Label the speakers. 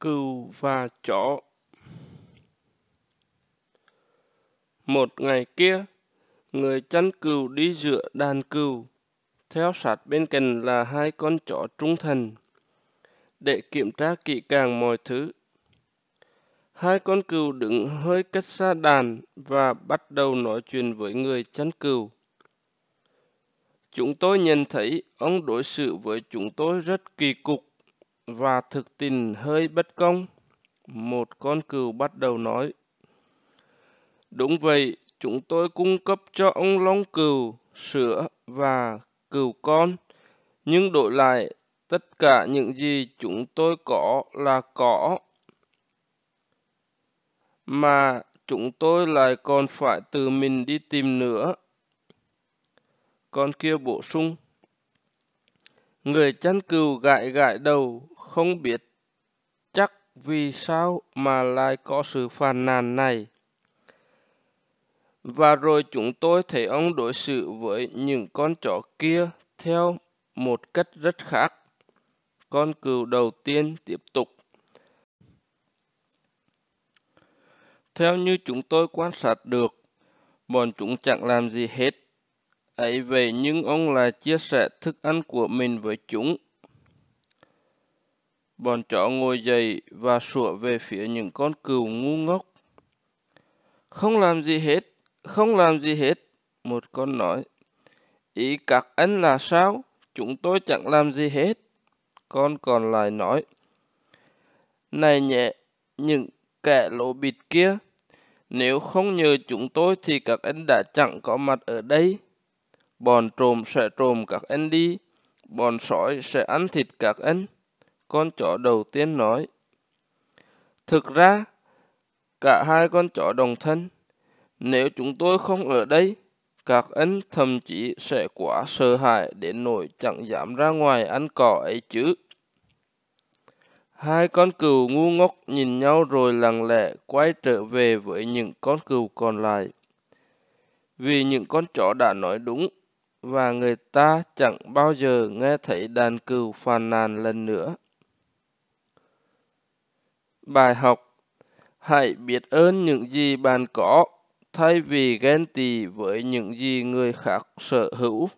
Speaker 1: cừu và chó. Một ngày kia, người chăn cừu đi giữa đàn cừu. Theo sát bên cạnh là hai con chó trung thành để kiểm tra kỹ càng mọi thứ, hai con cừu đứng hơi cách xa đàn và bắt đầu nói chuyện với người chăn cừu. Chúng tôi nhận thấy ông đối xử với chúng tôi rất kỳ cục và thực tình hơi bất công. Một con cừu bắt đầu nói. Đúng vậy, chúng tôi cung cấp cho ông long cừu, sữa và cừu con, nhưng đổi lại tất cả những gì chúng tôi có là có mà chúng tôi lại còn phải tự mình đi tìm nữa. Con kia bổ sung. Người chăn cừu gãi gãi đầu, không biết chắc vì sao mà lại có sự phàn nàn này. Và rồi chúng tôi thấy ông đối xử với những con chó kia theo một cách rất khác. Con cừu đầu tiên tiếp tục. Theo như chúng tôi quan sát được, bọn chúng chẳng làm gì hết. Ấy vậy nhưng ông lại chia sẻ thức ăn của mình với chúng Bọn chó ngồi dậy và sủa về phía những con cừu ngu ngốc. Không làm gì hết, không làm gì hết, một con nói. Ý các anh là sao? Chúng tôi chẳng làm gì hết. Con còn lại nói. Này nhẹ, những kẻ lỗ bịt kia, nếu không nhờ chúng tôi thì các anh đã chẳng có mặt ở đây. Bọn trộm sẽ trộm các anh đi, bọn sói sẽ ăn thịt các anh con chó đầu tiên nói. Thực ra, cả hai con chó đồng thân, nếu chúng tôi không ở đây, các anh thậm chí sẽ quá sợ hãi đến nỗi chẳng dám ra ngoài ăn cỏ ấy chứ. Hai con cừu ngu ngốc nhìn nhau rồi lặng lẽ quay trở về với những con cừu còn lại. Vì những con chó đã nói đúng, và người ta chẳng bao giờ nghe thấy đàn cừu phàn nàn lần nữa. Bài học Hãy biết ơn những gì bạn có, thay vì ghen tị với những gì người khác sở hữu.